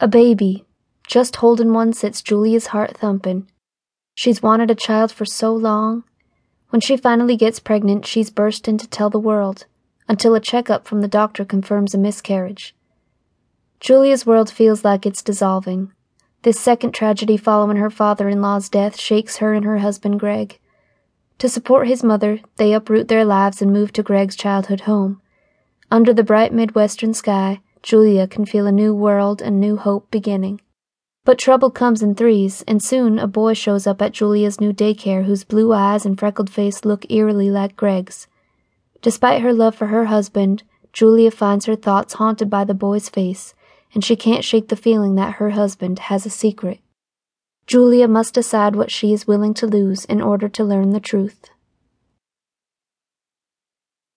A baby. Just holding one sets Julia's heart thumping. She's wanted a child for so long. When she finally gets pregnant, she's bursting to tell the world, until a checkup from the doctor confirms a miscarriage. Julia's world feels like it's dissolving. This second tragedy following her father in law's death shakes her and her husband Greg. To support his mother, they uproot their lives and move to Greg's childhood home. Under the bright Midwestern sky, Julia can feel a new world and new hope beginning. But trouble comes in threes, and soon a boy shows up at Julia's new daycare whose blue eyes and freckled face look eerily like Greg's. Despite her love for her husband, Julia finds her thoughts haunted by the boy's face, and she can't shake the feeling that her husband has a secret. Julia must decide what she is willing to lose in order to learn the truth.